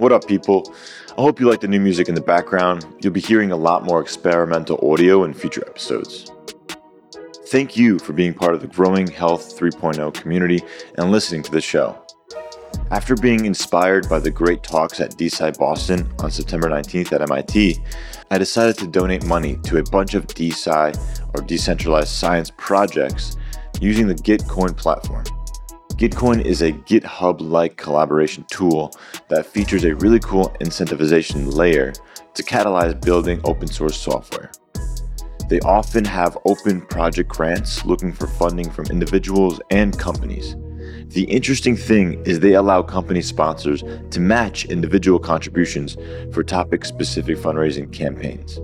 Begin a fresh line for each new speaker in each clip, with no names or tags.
What up, people? I hope you like the new music in the background. You'll be hearing a lot more experimental audio in future episodes. Thank you for being part of the growing Health 3.0 community and listening to the show. After being inspired by the great talks at DeSci Boston on September 19th at MIT, I decided to donate money to a bunch of DeSci or decentralized science projects using the Gitcoin platform. Gitcoin is a GitHub like collaboration tool that features a really cool incentivization layer to catalyze building open source software. They often have open project grants looking for funding from individuals and companies. The interesting thing is they allow company sponsors to match individual contributions for topic specific fundraising campaigns.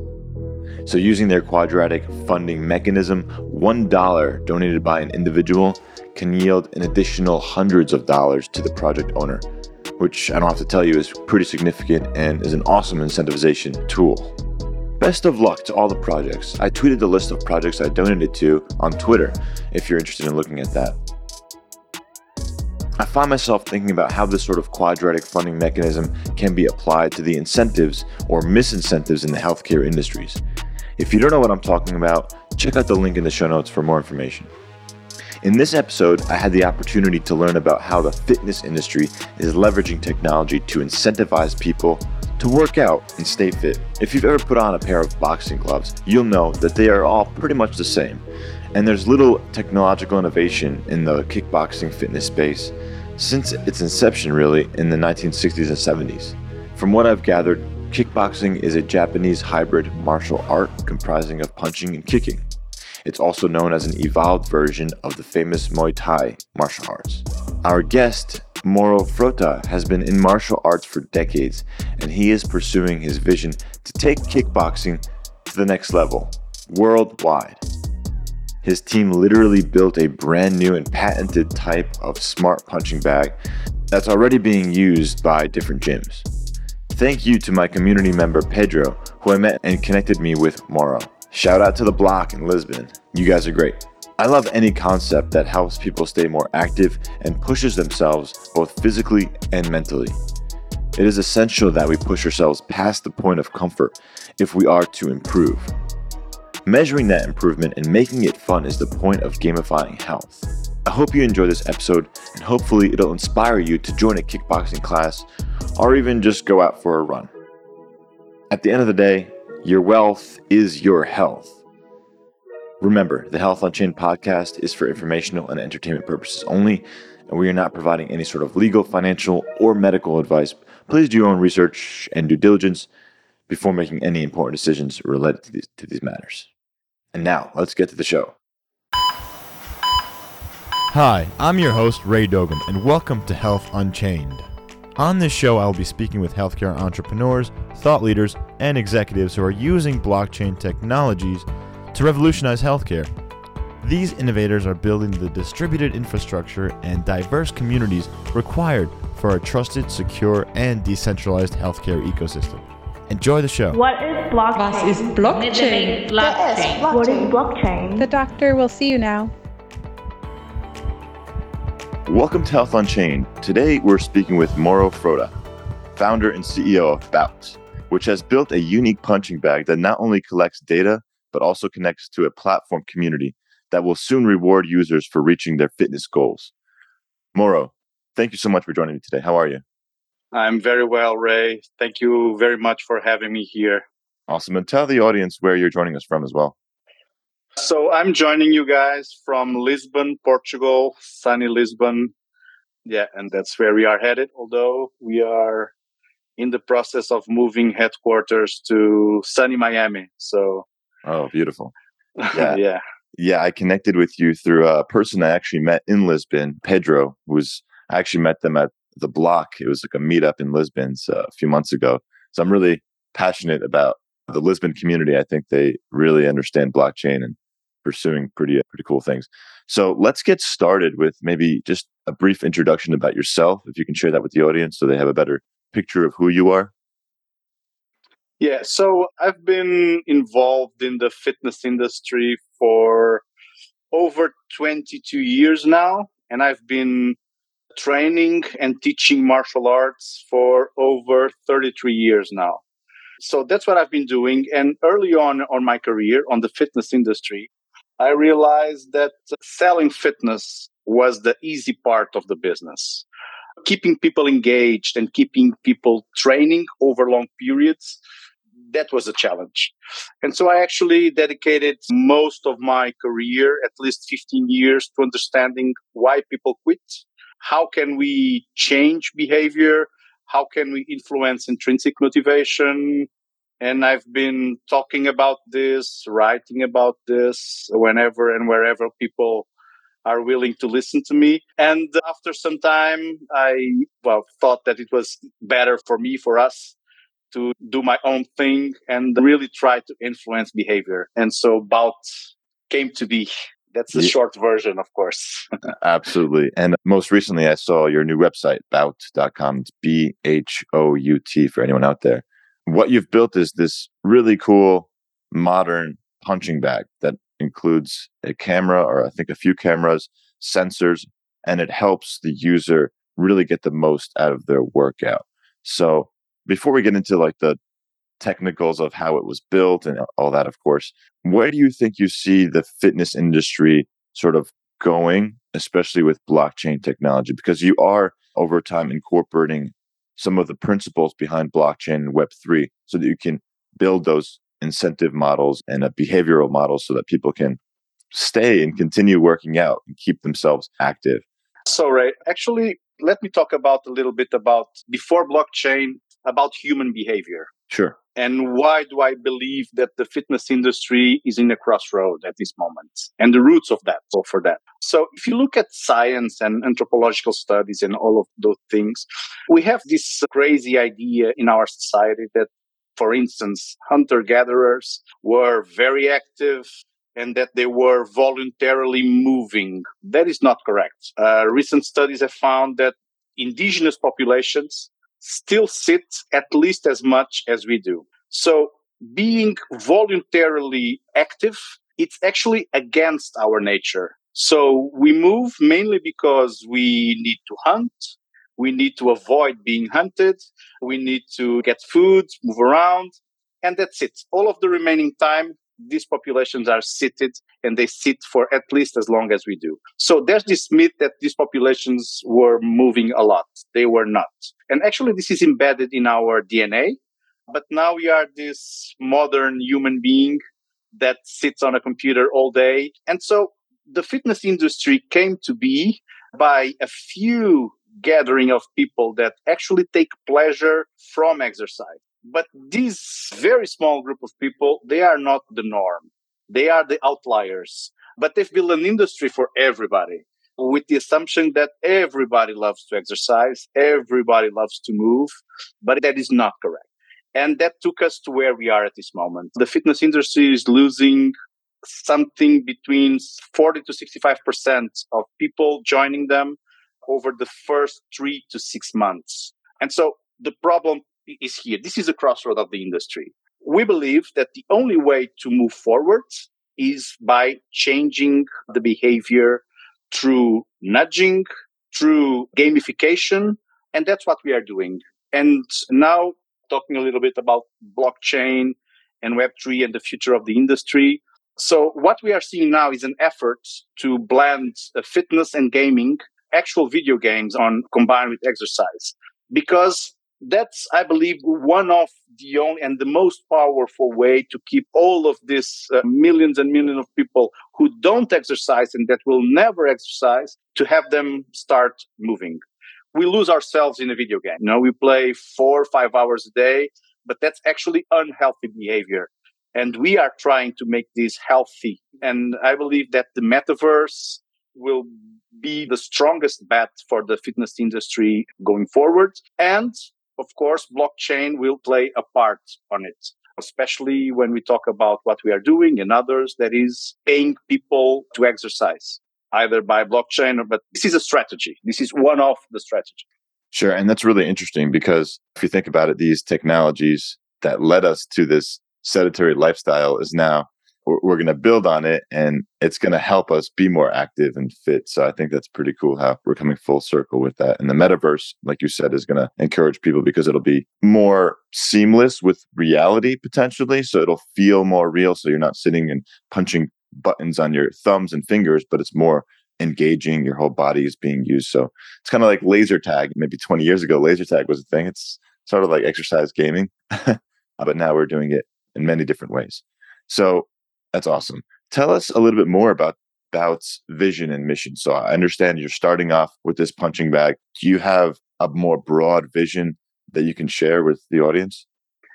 So, using their quadratic funding mechanism, $1 donated by an individual can yield an additional hundreds of dollars to the project owner, which I don't have to tell you is pretty significant and is an awesome incentivization tool. Best of luck to all the projects. I tweeted the list of projects I donated to on Twitter if you're interested in looking at that. I find myself thinking about how this sort of quadratic funding mechanism can be applied to the incentives or misincentives in the healthcare industries. If you don't know what I'm talking about, check out the link in the show notes for more information. In this episode, I had the opportunity to learn about how the fitness industry is leveraging technology to incentivize people to work out and stay fit. If you've ever put on a pair of boxing gloves, you'll know that they are all pretty much the same. And there's little technological innovation in the kickboxing fitness space since its inception, really, in the 1960s and 70s. From what I've gathered, kickboxing is a Japanese hybrid martial art comprising of punching and kicking. It's also known as an evolved version of the famous Muay Thai martial arts. Our guest, Mauro Frota, has been in martial arts for decades, and he is pursuing his vision to take kickboxing to the next level, worldwide. His team literally built a brand new and patented type of smart punching bag that's already being used by different gyms. Thank you to my community member Pedro, who I met and connected me with Mauro. Shout out to the block in Lisbon. You guys are great. I love any concept that helps people stay more active and pushes themselves both physically and mentally. It is essential that we push ourselves past the point of comfort if we are to improve. Measuring that improvement and making it fun is the point of gamifying health. I hope you enjoy this episode and hopefully it'll inspire you to join a kickboxing class or even just go out for a run. At the end of the day, your wealth is your health. Remember, the Health Unchained podcast is for informational and entertainment purposes only, and we are not providing any sort of legal, financial, or medical advice. Please do your own research and due diligence before making any important decisions related to these, to these matters. And now, let's get to the show.
Hi, I'm your host, Ray Dogan, and welcome to Health Unchained. On this show, I will be speaking with healthcare entrepreneurs, thought leaders, and executives who are using blockchain technologies to revolutionize healthcare. These innovators are building the distributed infrastructure and diverse communities required for a trusted, secure, and decentralized healthcare ecosystem. Enjoy the show.
What is blockchain?
Was ist Blockchain?
blockchain?
What is blockchain?
The doctor will see you now.
Welcome to Health Unchained. Today we're speaking with Mauro Frota, founder and CEO of Bhout, which has built a unique punching bag that not only collects data, but also connects to a platform community that will soon reward users for reaching their fitness goals. Mauro, thank you so much for joining me today. How are you?
I'm very well, Ray. Thank you very much for having me here.
Awesome. And tell the audience where you're joining us from as well.
So I'm joining you guys from Lisbon, Portugal, sunny Lisbon. Yeah, and that's where we are headed, although we are in the process of moving headquarters to sunny Miami. So,
Oh, beautiful. Yeah.
yeah.
Yeah, I connected with you through a person I actually met in Lisbon, Pedro, who was I actually met them at the block. It was like a meetup in Lisbon uh, a few months ago. So I'm really passionate about the Lisbon community. I think they really understand blockchain and pursuing pretty pretty cool things. So let's get started with maybe just a brief introduction about yourself, if you can share that with the audience, so they have a better picture of who you are.
Yeah, so I've been involved in the fitness industry for over 22 years now, and I've been training and teaching martial arts for over 33 years now. So that's what I've been doing. And early on on my career on the fitness industry, I realized that selling fitness was the easy part of the business. Keeping people engaged and keeping people training over long periods, that was a challenge. And so I actually dedicated most of my career, at least 15 years, to understanding why people quit. How can we change behavior? How can we influence intrinsic motivation? And I've been talking about this, writing about this whenever and wherever people are willing to listen to me. And after some time, I well thought that it was better for me, for us, to do my own thing and really try to influence behavior. And so Bhout came to be. That's the yeah. short version, of course.
Absolutely. And most recently, I saw your new website, bhout.com. It's B H O U T for anyone out there. What you've built is this really cool modern punching bag that includes a camera or I think a few cameras, sensors, and it helps the user really get the most out of their workout. So before we get into like the technicals of how it was built and all that, of course, where do you think you see the fitness industry sort of going, especially with blockchain technology? Because you are over time incorporating some of the principles behind blockchain and Web3 so that you can build those incentive models and a behavioral model so that people can stay and continue working out and keep themselves active.
So, Ray, actually, let me talk about a little bit about before blockchain about human behavior.
Sure.
And why do I believe that the fitness industry is in a crossroad at this moment and the roots of that. So for that. So if you look at science and anthropological studies and all of those things, we have this crazy idea in our society that, for instance, hunter gatherers were very active and that they were voluntarily moving. That is not correct. Uh, recent studies have found that indigenous populations still sit at least as much as we do. So being voluntarily active, it's actually against our nature. So we move mainly because we need to hunt. We need to avoid being hunted. We need to get food, move around. And that's it. All of the remaining time, these populations are seated and they sit for at least as long as we do. So there's this myth that these populations were moving a lot. They were not. And actually, this is embedded in our DNA. But now we are this modern human being that sits on a computer all day. And so the fitness industry came to be by a few gathering of people that actually take pleasure from exercise. But this very small group of people, they are not the norm. They are the outliers. But they've built an industry for everybody with the assumption that everybody loves to exercise, everybody loves to move, but that is not correct. And that took us to where we are at this moment. The fitness industry is losing something between 40 to 65% of people joining them over the first three to six months. And so the problem is here. This is a crossroad of the industry. We believe that the only way to move forward is by changing the behavior through nudging, through gamification. And that's what we are doing. And now talking a little bit about blockchain and Web3 and the future of the industry. So what we are seeing now is an effort to blend uh, fitness and gaming, actual video games on combined with exercise. Because that's, I believe, one of the only and the most powerful way to keep all of these uh, millions and millions of people who don't exercise and that will never exercise to have them start moving. We lose ourselves in a video game. You know, we play four or five hours a day, but that's actually unhealthy behavior. And we are trying to make this healthy. And I believe that the metaverse will be the strongest bet for the fitness industry going forward. And of course, blockchain will play a part on it, especially when we talk about what we are doing and others, that is paying people to exercise either by blockchain or, but this is a strategy. This is one of the strategies.
Sure. And that's really interesting because if you think about it, these technologies that led us to this sedentary lifestyle is now we're, going to build on it and it's going to help us be more active and fit. So I think that's pretty cool how we're coming full circle with that. And the metaverse, like you said, is going to encourage people because it'll be more seamless with reality potentially. So it'll feel more real. So you're not sitting and punching buttons on your thumbs and fingers, but it's more engaging. Your whole body is being used. So it's kind of like laser tag. Maybe 20 years ago, laser tag was a thing. It's sort of like exercise gaming, but now we're doing it in many different ways. So that's awesome. Tell us a little bit more about Bhout's vision and mission. So I understand you're starting off with this punching bag. Do you have a more broad vision that you can share with the audience?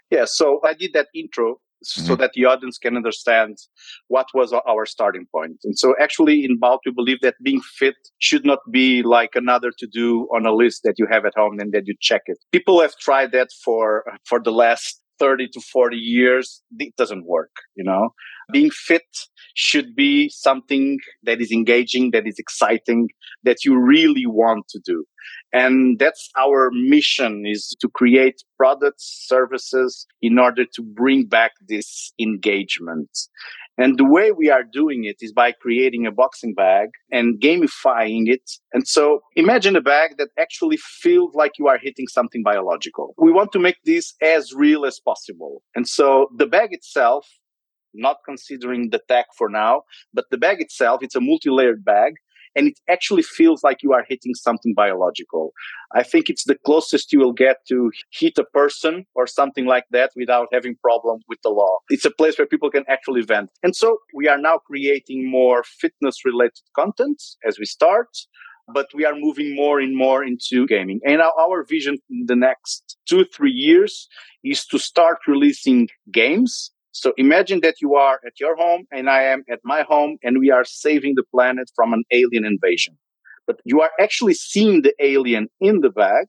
Yeah, so I did that intro mm-hmm. so that the audience can understand what was our starting point. And so actually in Bout, we believe that being fit should not be like another to do on a list that you have at home and that you check it. People have tried that for, for the last 30 to 40 years, it doesn't work, you know? Being fit should be something that is engaging, that is exciting, that you really want to do. And that's our mission is to create products, services in order to bring back this engagement. And the way we are doing it is by creating a boxing bag and gamifying it. And so imagine a bag that actually feels like you are hitting something biological. We want to make this as real as possible. And so the bag itself, not considering the tech for now, but the bag itself, it's a multi-layered bag and it actually feels like you are hitting something biological. I think it's the closest you will get to hit a person or something like that without having problems with the law. It's a place where people can actually vent. And so we are now creating more fitness related content as we start but we are moving more and more into gaming. And our, vision in the next two, three years is to start releasing games so imagine that you are at your home and I am at my home and we are saving the planet from an alien invasion. But you are actually seeing the alien in the bag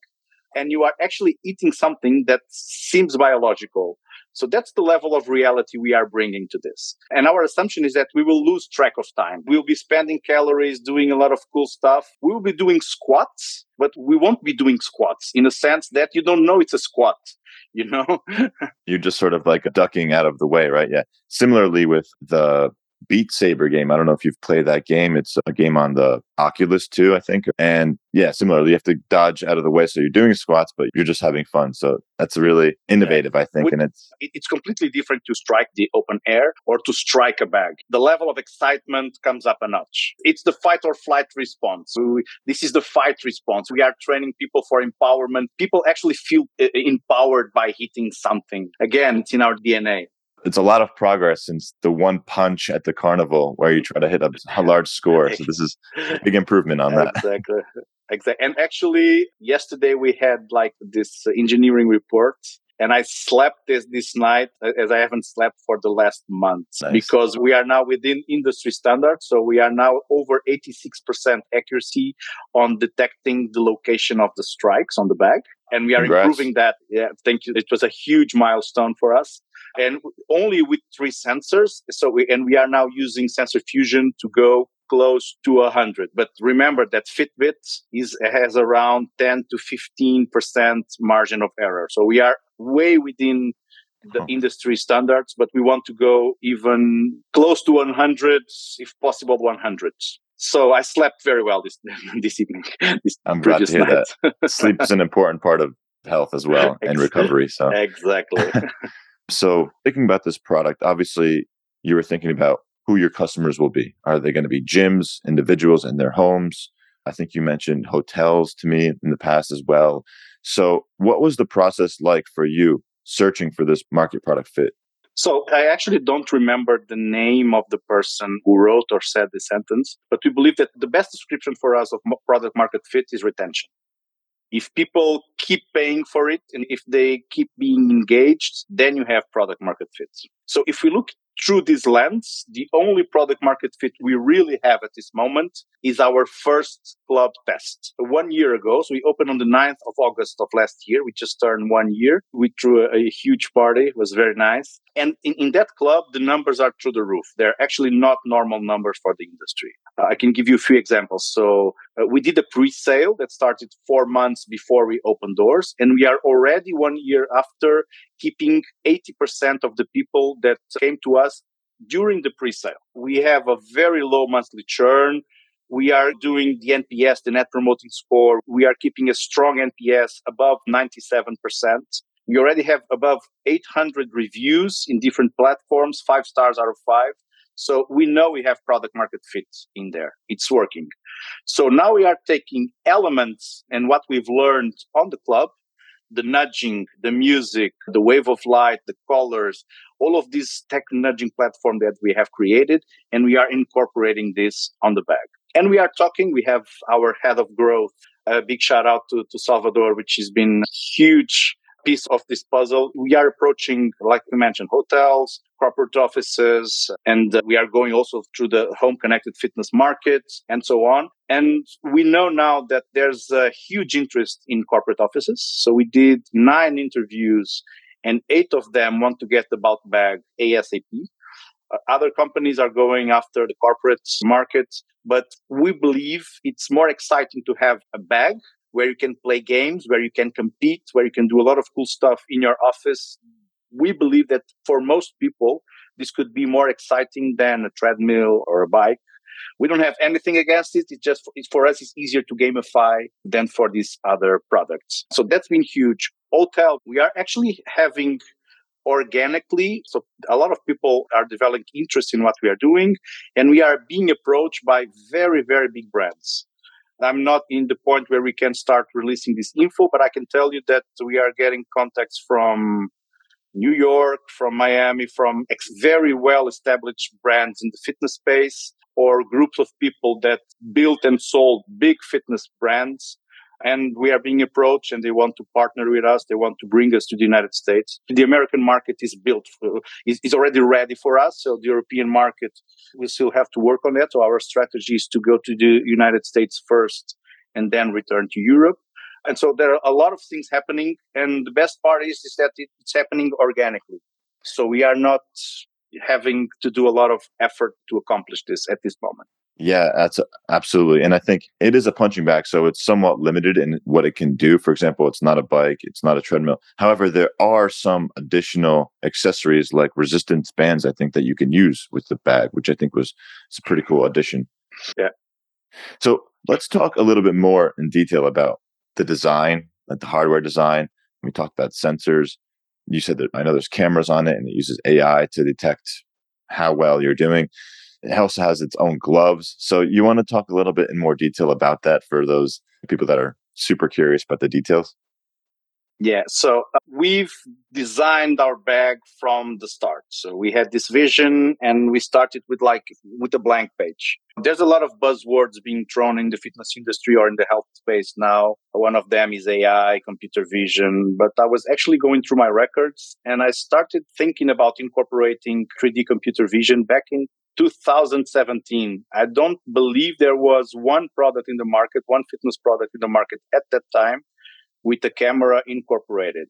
and you are actually eating something that seems biological. So that's the level of reality we are bringing to this. And our assumption is that we will lose track of time. We'll be spending calories, doing a lot of cool stuff. We'll be doing squats, but we won't be doing squats in a sense that you don't know it's a squat. You know?
You're just sort of like ducking out of the way, right? Yeah. Similarly with the Beat Saber game. I don't know if you've played that game. It's a game on the Oculus too, I think. And yeah, similarly, you have to dodge out of the way. So you're doing squats, but you're just having fun. So that's really innovative, I think. and it's
it's completely different to strike the open air or to strike a bag. The level of excitement comes up a notch. It's the fight or flight response. We, this is the fight response. We are training people for empowerment. People actually feel uh, empowered by hitting something. Again, it's in our DNA
it's a lot of progress since the one punch at the carnival where you try to hit a, a large score. So this is a big improvement on that.
Exactly. Exactly. And actually, yesterday we had like this uh, engineering report and I slept this this night as I haven't slept for the last month nice. because we are now within industry standards. So we are now over 86% accuracy on detecting the location of the strikes on the bag. And we are Congrats. improving that. Yeah, thank you. It was a huge milestone for us and only with three sensors. So we, and we are now using sensor fusion to go close to 100. But remember that Fitbit is, has around 10 to 15% margin of error. So we are way within the huh. industry standards, but we want to go even close to 100, if possible, 100. So I slept very well this this evening. This
I'm glad to hear night. that. Sleep is an important part of health as well and recovery. So
exactly.
so thinking about this product, obviously you were thinking about who your customers will be. Are they going to be gyms, individuals in their homes? I think you mentioned hotels to me in the past as well. So, what was the process like for you searching for this market product fit?
So, I actually don't remember the name of the person who wrote or said the sentence, but we believe that the best description for us of product market fit is retention. If people keep paying for it and if they keep being engaged, then you have product market fit. So if we look through this lens, the only product market fit we really have at this moment is our first club test. One year ago, so we opened on the 9th of August of last year. We just turned one year. We threw a, a huge party. It was very nice. And in, in that club, the numbers are through the roof. They're actually not normal numbers for the industry. Uh, I can give you a few examples. So uh, we did a pre-sale that started four months before we opened doors. And we are already one year after keeping 80% of the people that came to us during the pre-sale. We have a very low monthly churn. We are doing the NPS, the net promoting score. We are keeping a strong NPS above 97%. We already have above 800 reviews in different platforms, five stars out of five. So we know we have product market fit in there. It's working. So now we are taking elements and what we've learned on the club, the nudging, the music, the wave of light, the colors, all of this tech nudging platform that we have created, and we are incorporating this on the bag. And we are talking, we have our head of growth. A big shout out to, to Salvador, which has been huge piece of this puzzle. We are approaching, like we mentioned, hotels, corporate offices, and we are going also through the home connected fitness market and so on. And we know now that there's a huge interest in corporate offices. So we did nine interviews and eight of them want to get the bulk bag ASAP. Uh, other companies are going after the corporate market, but we believe it's more exciting to have a bag where you can play games, where you can compete, where you can do a lot of cool stuff in your office. We believe that for most people, this could be more exciting than a treadmill or a bike. We don't have anything against it. It's just it's, for us, it's easier to gamify than for these other products. So that's been huge. Hotel, we are actually having organically. So a lot of people are developing interest in what we are doing, and we are being approached by very, very big brands. I'm not in the point where we can start releasing this info, but I can tell you that we are getting contacts from New York, from Miami, from ex- very well established brands in the fitness space or groups of people that built and sold big fitness brands and we are being approached and they want to partner with us they want to bring us to the united states. The american market is built for, is, is already ready for us so the european market we still have to work on that so our strategy is to go to the united states first and then return to europe. And so there are a lot of things happening and the best part is, is that it's happening organically. So we are not having to do a lot of effort to accomplish this at this moment
yeah, that's absolutely. And I think it is a punching bag, so it's somewhat limited in what it can do. For example, it's not a bike, it's not a treadmill. However, there are some additional accessories like resistance bands, I think, that you can use with the bag, which I think was it's a pretty cool addition.
Yeah.
So let's talk a little bit more in detail about the design, like the hardware design. We talked about sensors. You said that I know there's cameras on it and it uses AI to detect how well you're doing. It also has its own gloves. So you want to talk a little bit in more detail about that for those people that are super curious about the details?
Yeah, so uh, we've designed our bag from the start. So we had this vision and we started with like with a blank page. There's a lot of buzzwords being thrown in the fitness industry or in the health space now. One of them is AI, computer vision, but I was actually going through my records and I started thinking about incorporating 3D computer vision back in 2017. I don't believe there was one product in the market, one fitness product in the market at that time with the camera incorporated.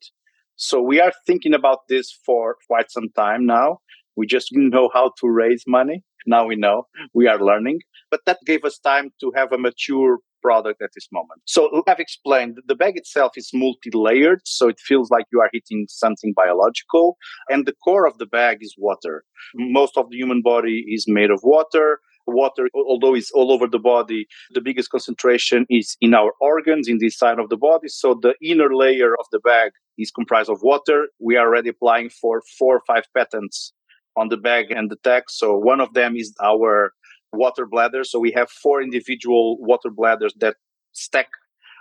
So we are thinking about this for quite some time now. We just know how to raise money. Now we know we are learning, but that gave us time to have a mature product at this moment. So I've explained the bag itself is multi-layered, so it feels like you are hitting something biological. And the core of the bag is water. Most of the human body is made of water. Water, although it's all over the body, the biggest concentration is in our organs, in this side of the body. So the inner layer of the bag is comprised of water. We are already applying for four or five patents on the bag and the tech. So one of them is our water bladders. So we have four individual water bladders that stack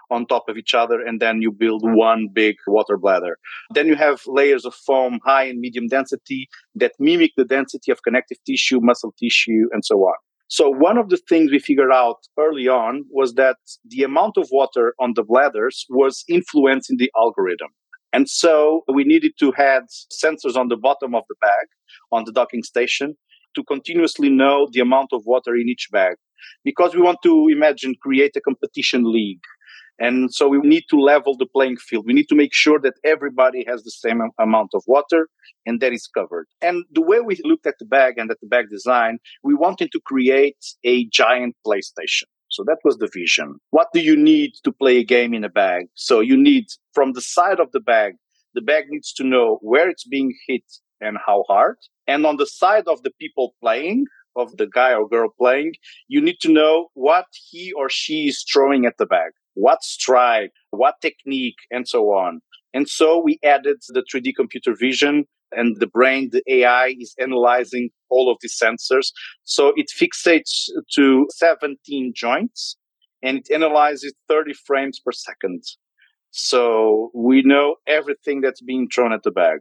on top of each other and then you build one big water bladder. Then you have layers of foam, high and medium density that mimic the density of connective tissue, muscle tissue, and so on. So one of the things we figured out early on was that the amount of water on the bladders was influencing the algorithm. And so we needed to have sensors on the bottom of the bag on the docking station to continuously know the amount of water in each bag because we want to imagine create a competition league. And so we need to level the playing field. We need to make sure that everybody has the same amount of water and that is covered. And the way we looked at the bag and at the bag design we wanted to create a giant playstation. So that was the vision. What do you need to play a game in a bag? So you need from the side of the bag the bag needs to know where it's being hit and how hard. And on the side of the people playing, of the guy or girl playing, you need to know what he or she is throwing at the bag, what strike, what technique, and so on. And so we added the 3D computer vision and the brain, the AI is analyzing all of these sensors. So it fixates to 17 joints and it analyzes 30 frames per second. So we know everything that's being thrown at the bag.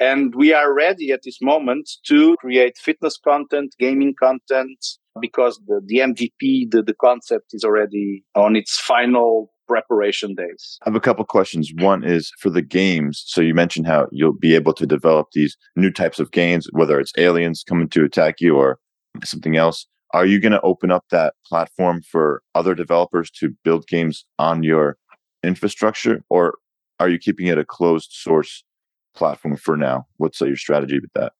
And we are ready at this moment to create fitness content, gaming content, because the, the MVP, the, the concept is already on its final preparation days.
I have a couple questions. One is for the games. So you mentioned how you'll be able to develop these new types of games, whether it's aliens coming to attack you or something else. Are you going to open up that platform for other developers to build games on your infrastructure, or are you keeping it a closed source platform for now? What's uh, your strategy with that?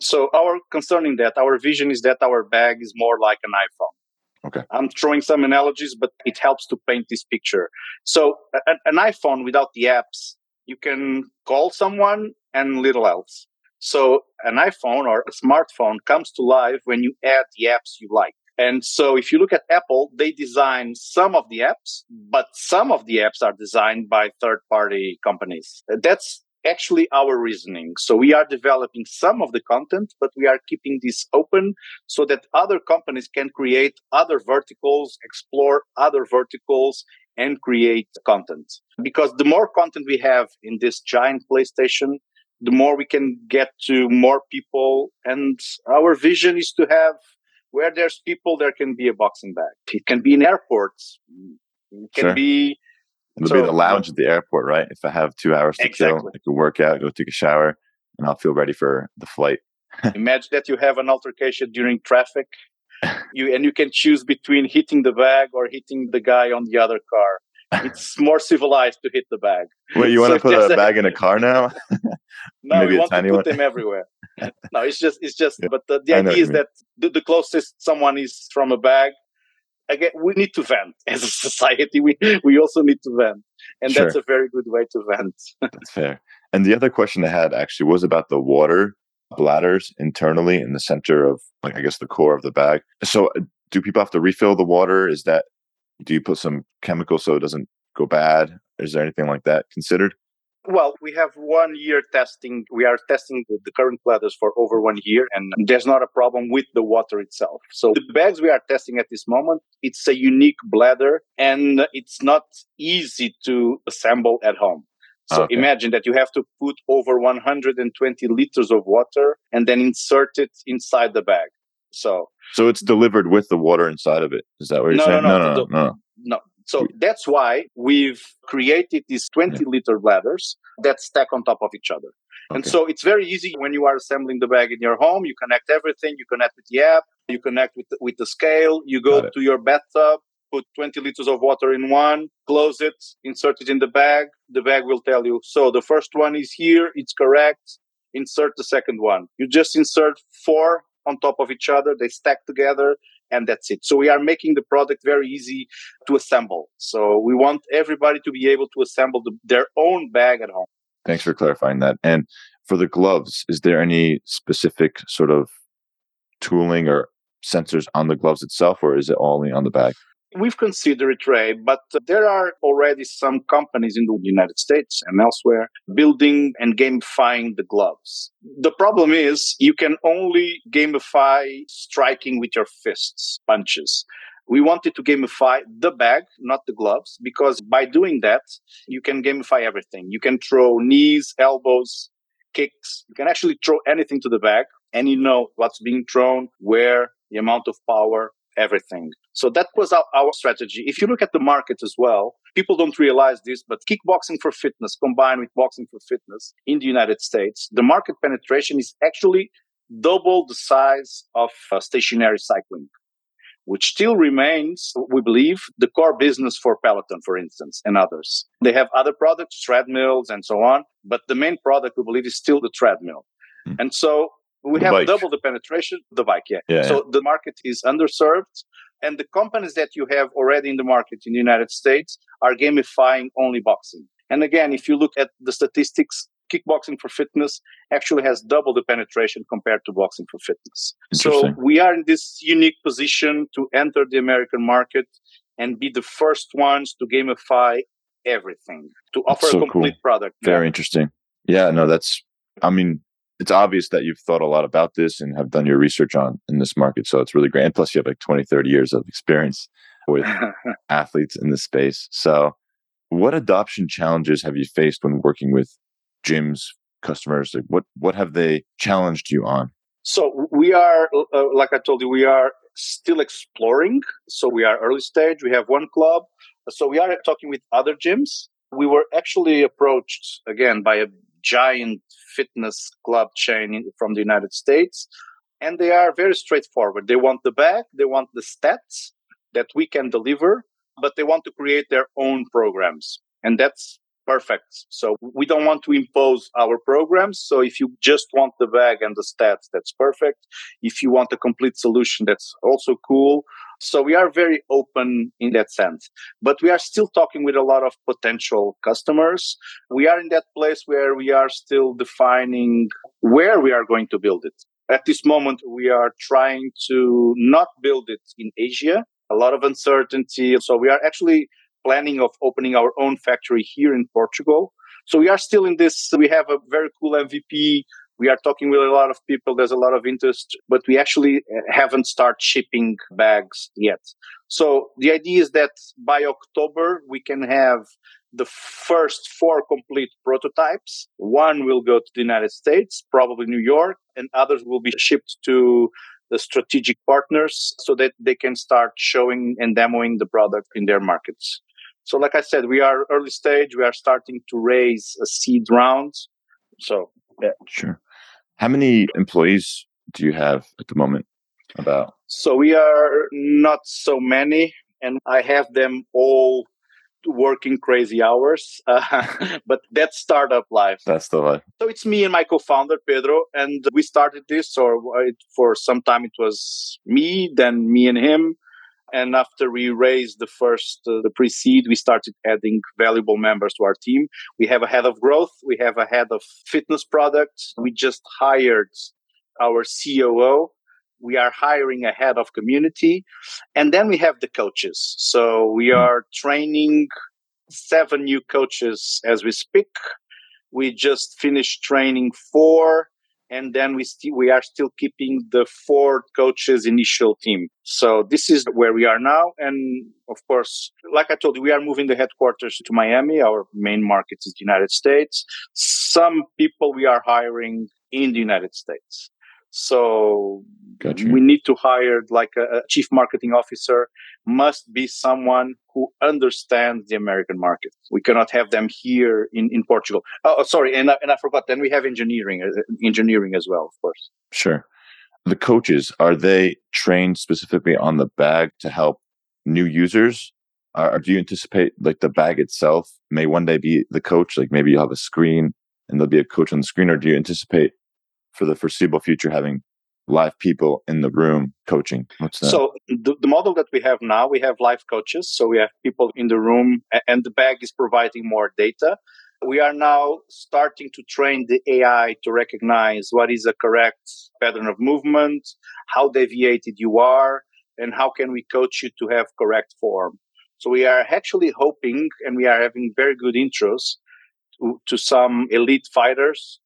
So our concerning that our vision is that our bag is more like an iPhone.
Okay.
I'm throwing some analogies, but it helps to paint this picture. So an, an iPhone without the apps, you can call someone and little else. So an iPhone or a smartphone comes to life when you add the apps you like. And so if you look at Apple, they design some of the apps, but some of the apps are designed by third party companies. That's actually our reasoning. So we are developing some of the content, but we are keeping this open so that other companies can create other verticals, explore other verticals and create content. Because the more content we have in this giant PlayStation, the more we can get to more people. And our vision is to have where there's people, there can be a boxing bag. It can be in airports. It can
Sure.
be
It'll
So-
be the lounge at the airport, right? If I have two hours to kill, I can work out, go take a shower, and I'll feel ready for the flight.
imagine that you have an altercation during traffic. You and you can choose between hitting the bag or hitting the guy on the other car. It's more civilized to hit the bag.
Wait, you want
So
to put a
a-
bag in a car now?
No,
Maybe
we want to put
one.
them everywhere. no, it's just it's just
Yeah.
but the, the
I know what
idea is that the, the closest someone is from a bag again we need to vent as a society we we also need to vent and
Sure.
that's a very good way to vent
That's fair. And the other question I had actually was about the water bladders internally in the center of, like, I guess the core of the bag. So, uh, do people have to refill the water? Is that, do you put some chemical so it doesn't go bad? Is there anything like that considered?
Well, we have one year testing. We are testing the, current bladders for over one year, and there's not a problem with the water itself. So the bags we are testing at this moment, it's a unique bladder, and it's not easy to assemble at home. So
Okay.
imagine that you have to put over 120 liters of water and then insert it inside the bag. So
So, it's delivered with the water inside of it. Is that what you're
No,
saying?
no,
no,
no,
no,
the-
no.
no. So that's why we've created these 20 liter bladders that stack on top of each other. And so it's very easy when you are assembling the bag in your home. You connect everything. You connect with the app. You connect with the, with the scale. You go to your bathtub, put 20 liters of water in one, close it, insert it in the bag. The bag will tell you. So the first one is here. It's correct. Insert the second one. You just insert four on top of each other. They stack together and that's it. So we are making the product very easy to assemble. So we want everybody to be able to assemble the, their own bag at home.
Thanks for clarifying that. And for the gloves, is there any specific sort of tooling or sensors on the gloves itself, or is it only on the bag?
We've considered it, Ray, but there are already some companies in the United States and elsewhere building and gamifying the gloves. The problem is you can only gamify striking with your fists, punches. We wanted to gamify the bag, not the gloves, because by doing that, you can gamify everything. You can throw knees, elbows, kicks. You can actually throw anything to the bag and you know what's being thrown, where, the amount of power, everything. So that was our, our strategy. If you look at the market as well, people don't realize this, but kickboxing for fitness combined with boxing for fitness in the United States, the market penetration is actually double the size of uh, stationary cycling. Which still remains, we believe, the core business for Peloton, for instance, and others. They have other products, treadmills, and so on, but the main product we believe is still the treadmill.
Hmm.
And so we
The
have
bike.
double the penetration, the bike, yeah.
Yeah,
So the market is underserved. And the companies that you have already in the market in the United States are gamifying only boxing. And again, if you look at the statistics, kickboxing for fitness actually has double the penetration compared to boxing for fitness. So we are in this unique position to enter the American market and be the first ones to gamify everything, to offer
so
a complete
cool.
product.
Very interesting. Yeah, no, that's, I mean, it's obvious that you've thought a lot about this and have done your research on in this market. So it's really great. And plus, you have like 20, 30 years of experience with athletes in this space. So, what adoption challenges have you faced when working with gyms, customers? Like what, what have they challenged you on?
So we are, uh, like I told you, we are still exploring. So we are early stage. We have one club. So we are talking with other gyms. We were actually approached again by a giant fitness club chain in, from the United States. And they are very straightforward. They want the bag, they want the stats that we can deliver, but they want to create their own programs. And that's perfect. So we don't want to impose our programs. So if you just want the bag and the stats, that's perfect. If you want a complete solution, that's also cool. So we are very open in that sense, but we are still talking with a lot of potential customers. We are in that place where we are still defining where we are going to build it. At this moment, we are trying to not build it in Asia. A lot of uncertainty. So we are actually planning of opening our own factory here in Portugal. So we are still in this. We have a very cool MVP. We are talking with a lot of people. There's a lot of interest, but we actually uh, haven't started shipping bags yet. So the idea is that by October, we can have the first four complete prototypes. One will go to the United States, probably New York, and others will be shipped to the strategic partners so that they can start showing and demoing the product in their markets. So, like I said, we are early stage. We are starting to raise a seed round. So, yeah.
Sure. How many employees do you have at the moment? About
so we are not so many, and I have them all working crazy hours. Uh, but that's startup life.
that's the life.
So it's me and my co-founder Pedro, and we started this, or it, for some time it was me, then me and him. And after we raised the first, uh, the pre-seed, we started adding valuable members to our team. We have a head of growth. We have a head of fitness products. We just hired our COO. We are hiring a head of community. And then we have the coaches. So we are training seven new coaches as we speak. We just finished training four and then we still we are still keeping the four coaches initial team. So this is where we are now and of course like i told you we are moving the headquarters to miami. Our main market is the united states. Some people we are hiring in the united states so
Gotcha.
we need to hire like a, a chief marketing officer must be someone who understands the American market. We cannot have them here in, in Portugal. Oh, sorry, and I, and I forgot. Then we have engineering, uh, engineering as well, of course.
Sure. The coaches are they trained specifically on the bag to help new users? Or do you anticipate like the bag itself may one day be the coach? Like maybe you'll have a screen and there'll be a coach on the screen, or do you anticipate for the foreseeable future having live people in the room coaching?
So the, the model that we have now, we have live coaches. So we have people in the room and the bag is providing more data. We are now starting to train the AI to recognize what is a correct pattern of movement, how deviated you are, and how can we coach you to have correct form. So we are actually hoping, and we are having very good intros to, to some elite fighters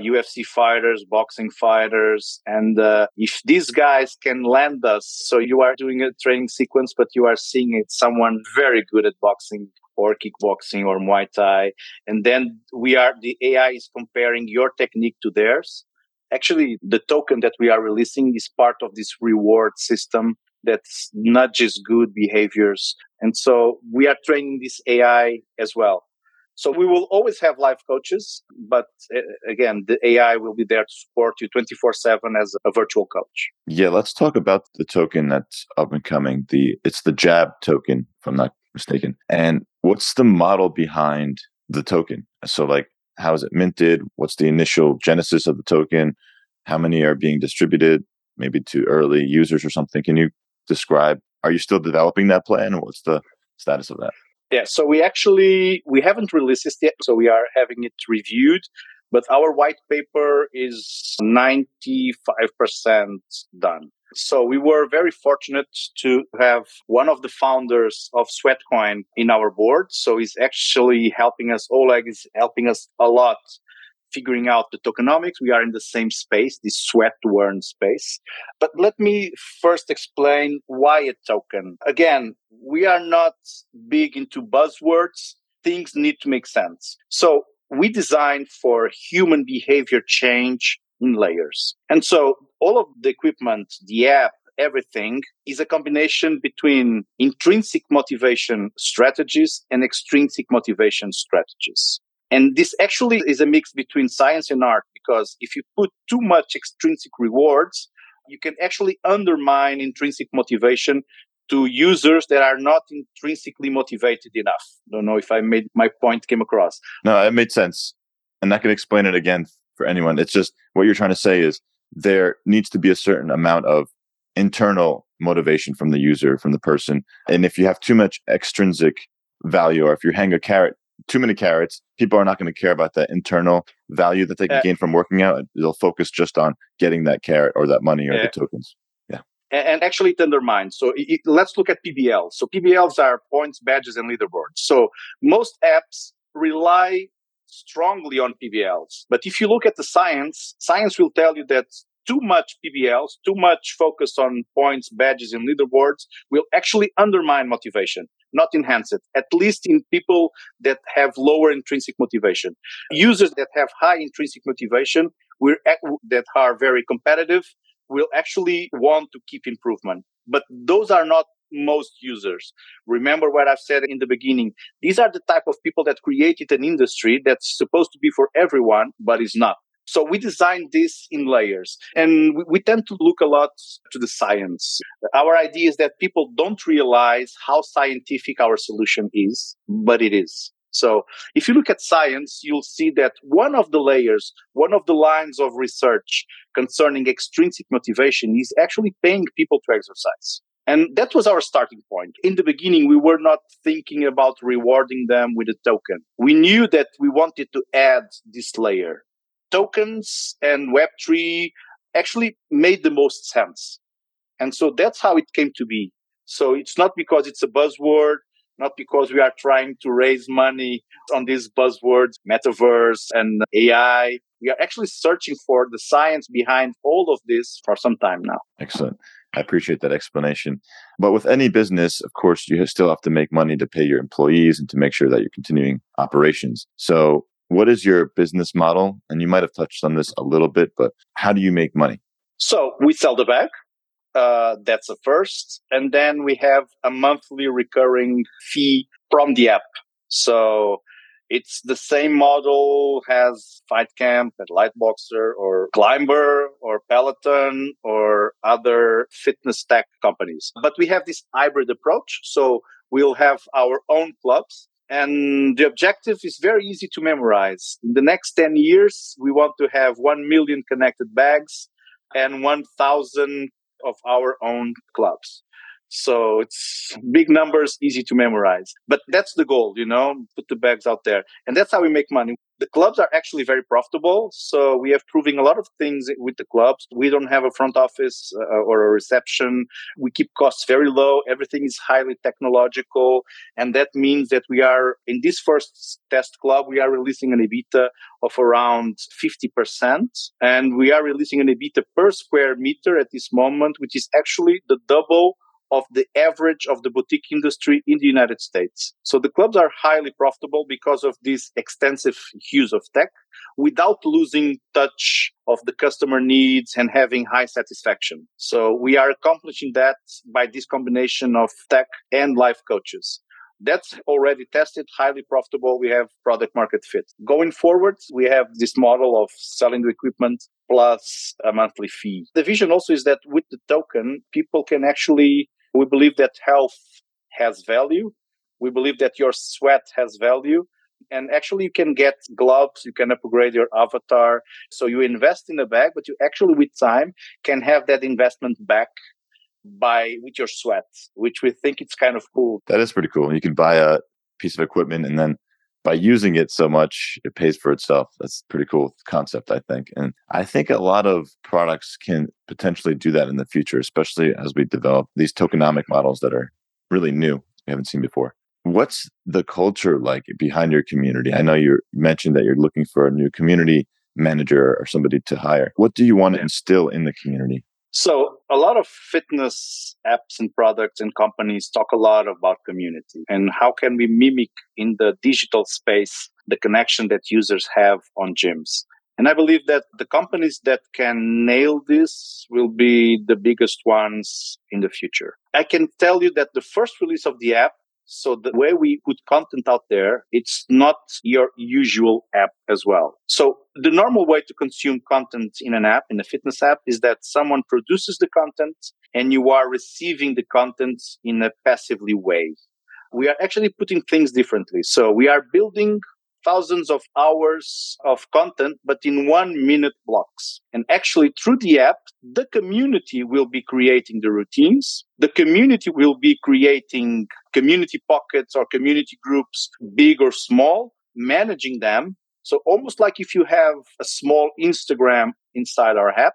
UFC fighters, boxing fighters. And uh, if these guys can land us, so you are doing a training sequence, but you are seeing it someone very good at boxing or kickboxing or Muay Thai. And then we are, the AI is comparing your technique to theirs. Actually, the token that we are releasing is part of this reward system that nudges good behaviors. And so we are training this AI as well. So we will always have live coaches, but uh, again, the AI will be there to support you 24 seven as a virtual coach.
yeah, let's talk about the token that's up and coming. The it's the Jab token, if I'm not mistaken. And what's the model behind the token? So like how is it minted? What's the initial genesis of the token? How many are being distributed? Maybe to early users or something. Can you describe? Are you still developing that plan, what's the status of that?
Yeah, so we actually we haven't released this yet, so we are having it reviewed. but our white paper is 95% done. So we were very fortunate to have one of the founders of Sweatcoin in our board. So he's actually helping us. Oleg is helping us a lot figuring out the tokenomics. We are in the same space, this sweat worn space. But let me first explain why a token. Again, we are not big into buzzwords. Things need to make sense. So we designed for human behavior change in layers. And so all of the equipment, the app, everything is a combination between intrinsic motivation strategies and extrinsic motivation strategies. And this actually is a mix between science and art because if you put too much extrinsic rewards, you can actually undermine intrinsic motivation to users that are not intrinsically motivated enough. Don't know if I made my point came across.
No, it made sense. And I can explain it again for anyone. It's just what you're trying to say is there needs to be a certain amount of internal motivation from the user, from the person. And if you have too much extrinsic value, or if you hang a carrot, too many carrots, people are not going to care about that internal value that they can uh, gain from working out. They'll focus just on getting that carrot or that money or uh, the tokens. Yeah.
And actually, it undermines. So it, let's look at PBLs. So PBLs are points, badges, and leaderboards. So most apps rely strongly on PBLs. But if you look at the science, science will tell you that too much PBLs, too much focus on points, badges, and leaderboards will actually undermine motivation, not enhance it, at least in people that have lower intrinsic motivation. Users that have high intrinsic motivation, we're, that are very competitive, will actually want to keep improvement. But those are not most users. Remember what I've said in the beginning. These are the type of people that created an industry that's supposed to be for everyone, but is not. So we design this in layers and we, we, tend to look a lot to the science. Our idea is that people don't realize how scientific our solution is, but it is. So if you look at science, you'll see that one of the layers, one of the lines of research concerning extrinsic motivation is actually paying people to exercise. And that was our starting point. In the beginning, we were not thinking about rewarding them with a token. We knew that we wanted to add this layer. Tokens and Web3 actually made the most sense. And so that's how it came to be. So it's not because it's a buzzword, not because we are trying to raise money on these buzzwords, metaverse and AI. We are actually searching for the science behind all of this for some time now.
Excellent. I appreciate that explanation. But with any business, of course, you still have to make money to pay your employees and to make sure that you're continuing operations. So, what is your business model? And you might have touched on this a little bit, but how do you make money?
So, we sell the bag. Uh, that's the first. And then we have a monthly recurring fee from the app. So, it's the same model as Fight Camp and Liteboxer or Climber or Peloton or other fitness tech companies. But we have this hybrid approach. So we'll have our own clubs. And the objective is very easy to memorize. In the next 10 years, we want to have 1 million connected bags and 1,000 of our own clubs. So it's big numbers, easy to memorize. But that's the goal, you know, put the bags out there. And that's how we make money. The clubs are actually very profitable. So we have proving a lot of things with the clubs. We don't have a front office uh, or a reception. We keep costs very low. Everything is highly technological. And that means that we are in this first test club, we are releasing an EBITDA of around 50%. And we are releasing an EBITDA per square meter at this moment, which is actually the double of the average of the boutique industry in the United States. So the clubs are highly profitable because of this extensive use of tech without losing touch of the customer needs and having high satisfaction. So we are accomplishing that by this combination of tech and life coaches. That's already tested, highly profitable. We have product market fit. Going forward, we have this model of selling the equipment plus a monthly fee. The vision also is that with the token, people can actually we believe that health has value. We believe that your sweat has value. And actually, you can get gloves, you can upgrade your avatar. So you invest in a bag, but you actually, with time, can have that investment back by with your sweat, which we think it's kind of cool.
That is pretty cool. You can buy a piece of equipment and then by using it so much, it pays for itself. That's a pretty cool concept, I think. And I think a lot of products can potentially do that in the future, especially as we develop these tokenomic models that are really new, we haven't seen before. What's the culture like behind your community? I know you mentioned that you're looking for a new community manager or somebody to hire. What do you want to instill in the community?
So, a lot of fitness apps and products and companies talk a lot about community and how can we mimic in the digital space the connection that users have on gyms. And I believe that the companies that can nail this will be the biggest ones in the future. I can tell you that the first release of the app so the way we put content out there, it's not your usual app as well. So the normal way to consume content in an app, in a fitness app, is that someone produces the content and you are receiving the content in a passively way. We are actually putting things differently. So we are building thousands of hours of content, but in one minute blocks. And actually, through the app, the community will be creating the routines. The community will be creating community pockets or community groups, big or small, managing them. So almost like if you have a small Instagram inside our app,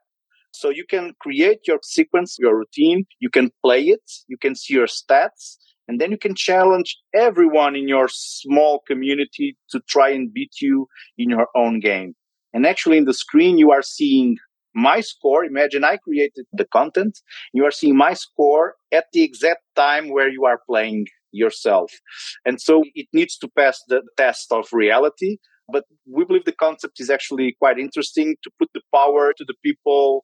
so you can create your sequence, your routine, you can play it, you can see your stats, and then you can challenge everyone in your small community to try and beat you in your own game. And actually, in the screen, you are seeing my score. Imagine I created the content. You are seeing my score at the exact time where you are playing yourself. And so it needs to pass the test of reality. But we believe the concept is actually quite interesting to put the power to the people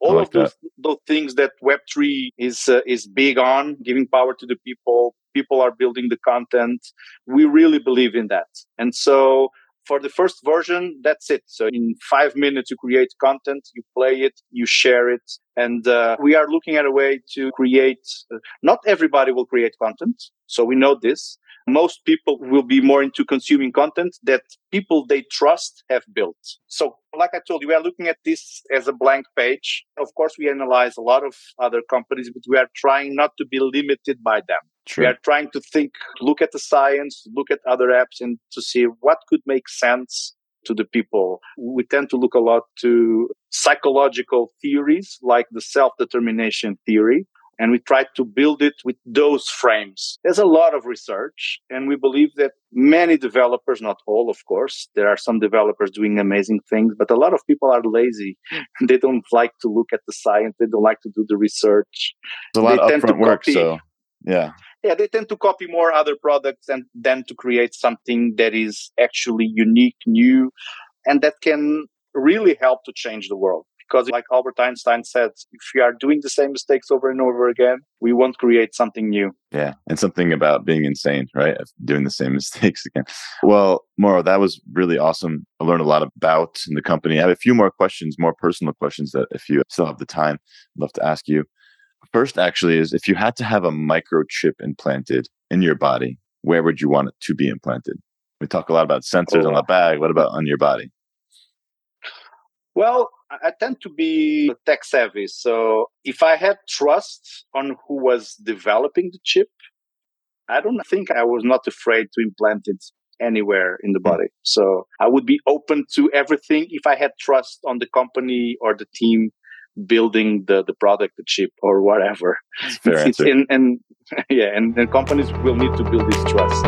all like of those, those things that web3 is uh, is big on giving power to the people people are building the content we really believe in that and so for the first version that's it so in five minutes you create content you play it you share it and uh, we are looking at a way to create uh, not everybody will create content so we know this most people will be more into consuming content that people they trust have built. So, like I told you, we are looking at this as a blank page. Of course, we analyze a lot of other companies, but we are trying not to be limited by them. True. We are trying to think, look at the science, look at other apps, and to see what could make sense to the people. We tend to look a lot to psychological theories like the self determination theory and we try to build it with those frames. There's a lot of research, and we believe that many developers, not all, of course, there are some developers doing amazing things, but a lot of people are lazy. they don't like to look at the science, they don't like to do the research.
There's a lot they of upfront work, so yeah.
Yeah, they tend to copy more other products and then to create something that is actually unique, new, and that can really help to change the world because like Albert Einstein said, if we are doing the same mistakes over and over again, we won't create something new.
Yeah. And something about being insane, right? Doing the same mistakes again. Well, Mauro, that was really awesome. I learned a lot about the company. I have a few more questions, more personal questions that if you still have the time, I'd love to ask you. First, actually, is if you had to have a microchip implanted in your body, where would you want it to be implanted? We talk a lot about sensors oh. on the bag. What about on your body?
Well, I tend to be tech savvy. So if I had trust on who was developing the chip, I don't think I was not afraid to implant it anywhere in the hmm. body. So I would be open to everything if I had trust on the company or the team building the, the product, the chip or whatever.
Fair it's,
it's in, and yeah, and, and companies will need to build this trust.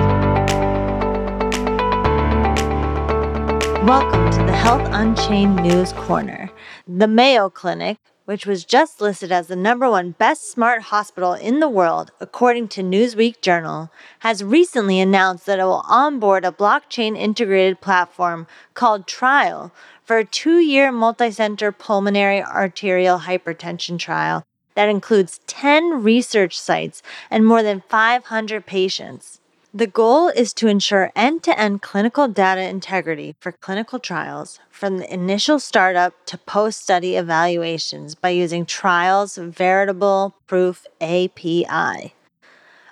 Welcome to the Health Unchained News Corner. The Mayo Clinic, which was just listed as the number one best smart hospital in the world, according to Newsweek Journal, has recently announced that it will onboard a blockchain integrated platform called Triall for a two year multi-center pulmonary arterial hypertension trial that includes 10 research sites and more than 500 patients. The goal is to ensure end to end clinical data integrity for clinical trials from the initial startup to post study evaluations by using Triall's Verifiable Proof API.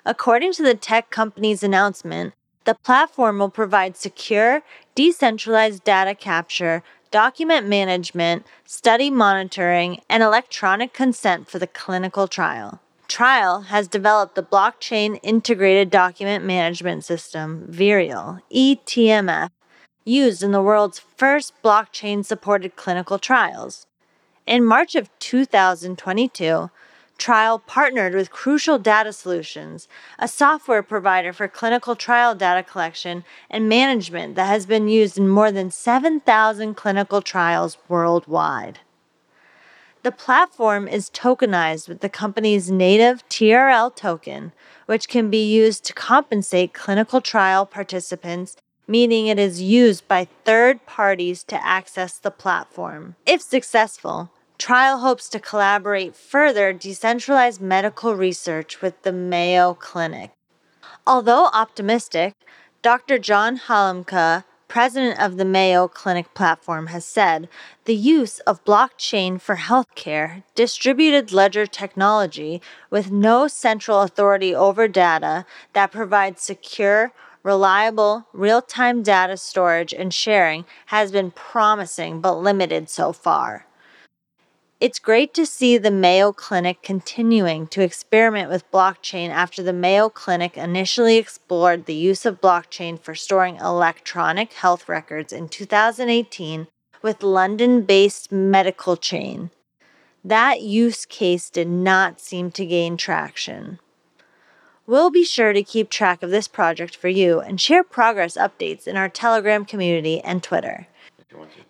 According to the tech company's announcement, the platform will provide secure, decentralized data capture, document management, study monitoring, and electronic consent for the clinical trial. Triall has developed the Blockchain Integrated Document Management System, Verial, ETMF, used in the world's first blockchain supported clinical trials. In March of 2022, Triall partnered with Crucial Data Solutions, a software provider for clinical trial data collection and management that has been used in more than 7,000 clinical trials worldwide. The platform is tokenized with the company's native TRL token, which can be used to compensate clinical trial participants, meaning it is used by third parties to access the platform. If successful, Triall hopes to collaborate further decentralized medical research with the Mayo Clinic. Although optimistic, Dr. John Halamka, president of the Mayo Clinic platform, has said the use of blockchain for healthcare, distributed ledger technology with no central authority over data that provides secure, reliable, real time data storage and sharing has been promising but limited so far. It's great to see the Mayo Clinic continuing to experiment with blockchain after the Mayo Clinic initially explored the use of blockchain for storing electronic health records in 2018 with London based Medicalchain. That use case did not seem to gain traction. We'll be sure to keep track of this project for you and share progress updates in our Telegram community and Twitter.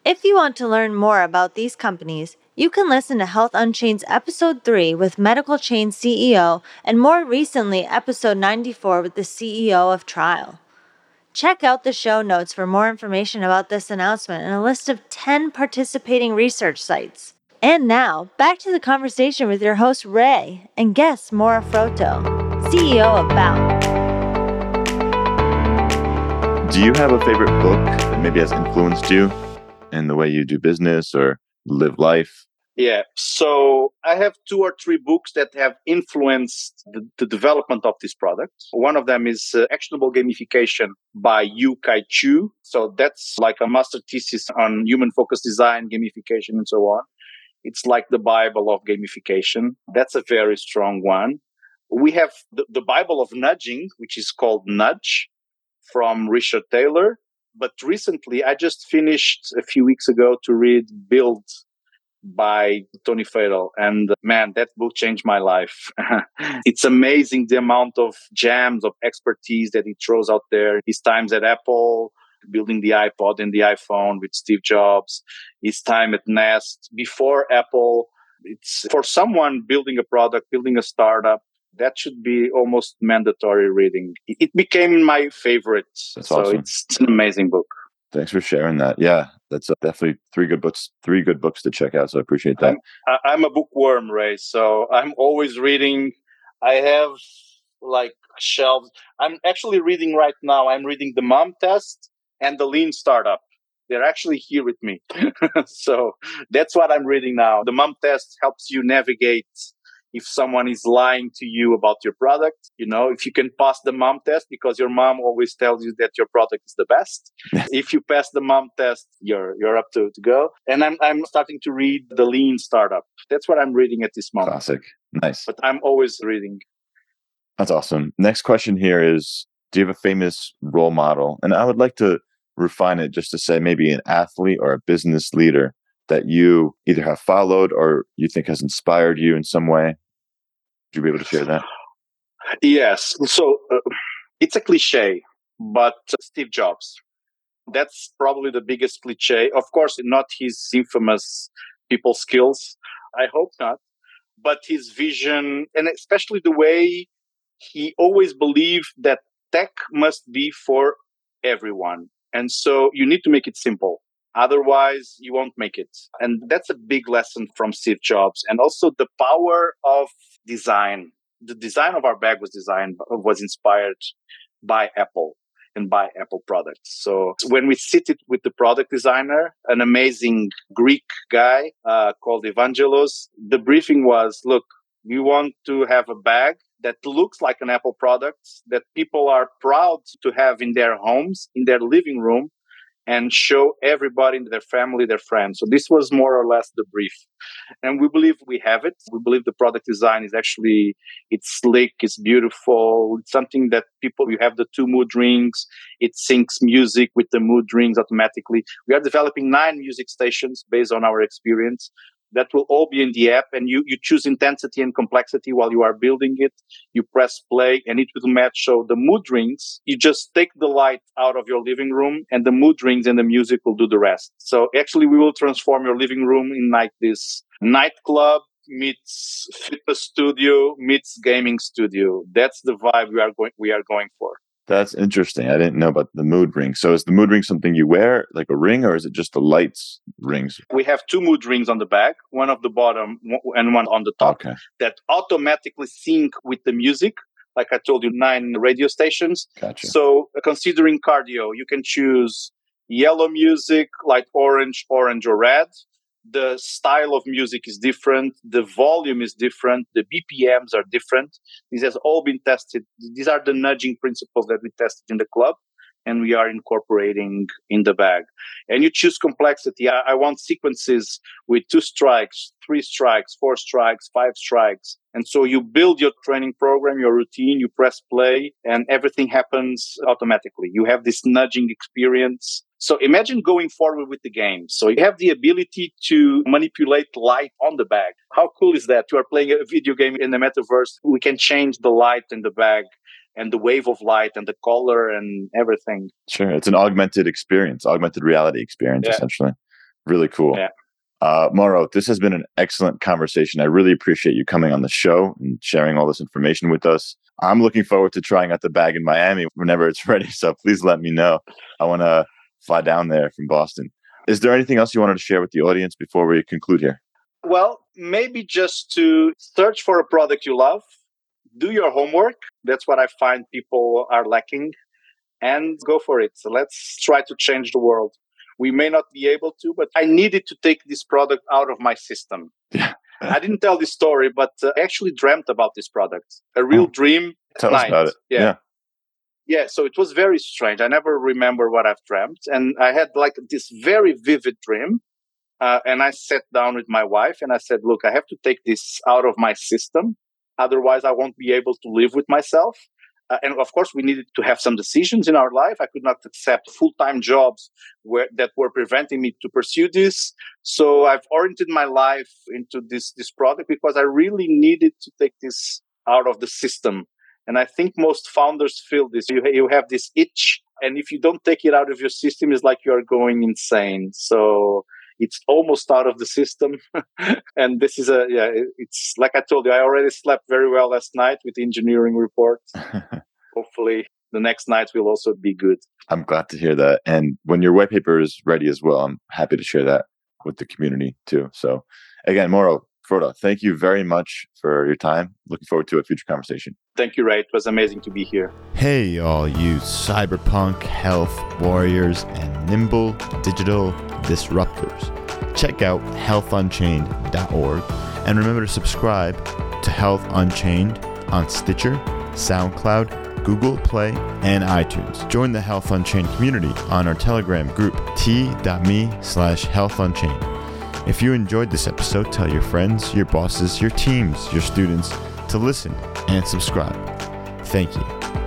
If you want to learn more about these companies, you can listen to Health Unchained's episode 3 with Medicalchain CEO and more recently episode 94 with the CEO of Triall. Check out the show notes for more information about this announcement and a list of 10 participating research sites. And now, back to the conversation with your host Ray and guest Mauro Frota, CEO of Bhout.
Do you have a favorite book that maybe has influenced you in the way you do business or live life?
Yeah. So I have two or three books that have influenced the, the development of this product. One of them is uh, Actionable Gamification by Yu-kai Chou. So that's like a master thesis on human focused design, gamification, and so on. It's like the Bible of gamification. That's a very strong one. We have the, the Bible of nudging, which is called Nudge from Richard Thaler. But recently, I just finished a few weeks ago to read Build by Tony Fadell. And uh, man, that book changed my life. it's amazing the amount of gems of expertise that he throws out there. His times at Apple, building the iPod and the iPhone with Steve Jobs, his time at Nest before Apple. It's for someone building a product, building a startup. That should be almost mandatory reading. It became my favorite.
That's
so
awesome.
it's, it's an amazing book.
Thanks for sharing that. Yeah, that's uh, definitely three good books. Three good books to check out. So I appreciate that.
I'm, I'm a bookworm, Ray. So I'm always reading. I have like shelves. I'm actually reading right now. I'm reading the Mom Test and the Lean Startup. They're actually here with me. so that's what I'm reading now. The Mom Test helps you navigate if someone is lying to you about your product, you know, if you can pass the mom test because your mom always tells you that your product is the best. if you pass the mom test, you're you're up to, to go. And I'm I'm starting to read the lean startup. That's what I'm reading at this moment.
Classic. Nice.
But I'm always reading.
That's awesome. Next question here is do you have a famous role model? And I would like to refine it just to say maybe an athlete or a business leader that you either have followed or you think has inspired you in some way you be able to share that?
Yes. So uh, it's a cliche, but Steve Jobs. That's probably the biggest cliche. Of course, not his infamous people skills. I hope not. But his vision, and especially the way he always believed that tech must be for everyone. And so you need to make it simple. Otherwise, you won't make it. And that's a big lesson from Steve Jobs. And also the power of design. The design of our bag was designed, was inspired by Apple and by Apple products. So when we sit it with the product designer, an amazing Greek guy uh, called Evangelos, the briefing was, look, we want to have a bag that looks like an Apple product that people are proud to have in their homes, in their living room, and show everybody, their family, their friends. So this was more or less the brief. And we believe we have it. We believe the product design is actually, it's slick, it's beautiful. It's something that people, you have the two mood rings. It syncs music with the mood rings automatically. We are developing nine music stations based on our experience that will all be in the app and you, you choose intensity and complexity while you are building it. You press play and it will match. So the mood rings, you just take the light out of your living room and the mood rings and the music will do the rest. So actually we will transform your living room in like this nightclub meets fitness studio meets gaming studio. That's the vibe we are going, we are going for.
That's interesting. I didn't know about the mood ring. So is the mood ring something you wear, like a ring, or is it just the lights rings?
We have two mood rings on the back, one of the bottom and one on the top,
Okay.
that automatically sync with the music. Like I told you, nine radio stations.
Gotcha.
So uh, considering cardio, you can choose yellow music, light orange, orange or red. The style of music is different. The volume is different. The BPMs are different. This has all been tested. These are the nudging principles that we tested in the club and we are incorporating in the bag. And you choose complexity. I, I want sequences with two strikes, three strikes, four strikes, five strikes. And so you build your training program, your routine, you press play and everything happens automatically. You have this nudging experience. So imagine going forward with the game. So you have the ability to manipulate light on the bag. How cool is that? You are playing a video game in the metaverse. We can change the light in the bag and the wave of light and the color and everything.
Sure. It's an augmented experience, augmented reality experience,
Yeah.
essentially. Really cool.
Yeah.
Uh, Mauro, this has been an excellent conversation. I really appreciate you coming on the show and sharing all this information with us. I'm looking forward to trying out the bag in Miami whenever it's ready. So please let me know. I want to fly down there from Boston. Is there anything else you wanted to share with the audience before we conclude here?
Well, maybe just to search for a product you love, do your homework. That's what I find people are lacking and go for it. So let's try to change the world. We may not be able to, but I needed to take this product out of my system.
Yeah.
I didn't tell this story, but uh, I actually dreamt about this product. A real
Oh.
dream.
Tell us about it.
Yeah.
yeah.
Yeah, so it was very strange. I never remember what I've dreamt. And I had like this very vivid dream. Uh, and I sat down with my wife and I said, look, I have to take this out of my system. Otherwise, I won't be able to live with myself. Uh, and of course, we needed to have some decisions in our life. I could not accept full-time jobs where, that were preventing me to pursue this. So I've oriented my life into this, this product because I really needed to take this out of the system. And I think most founders feel this. You, you have this itch. And if you don't take it out of your system, it's like you're going insane. So it's almost out of the system. and this is a, yeah, it's like I told you, I already slept very well last night with the engineering report. Hopefully the next night will also be good.
I'm glad to hear that. And when your white paper is ready as well, I'm happy to share that with the community too. So again, Mauro, Frota, thank you very much for your time. Looking forward to a future conversation.
Thank you, Ray. It was amazing to be here.
Hey, all you cyberpunk health warriors and nimble digital disruptors. Check out healthunchained.org and remember to subscribe to Health Unchained on Stitcher, SoundCloud, Google Play, and iTunes. Join the Health Unchained community on our Telegram group t.me slash healthunchained. If you enjoyed this episode, tell your friends, your bosses, your teams, your students to listen and subscribe. Thank you.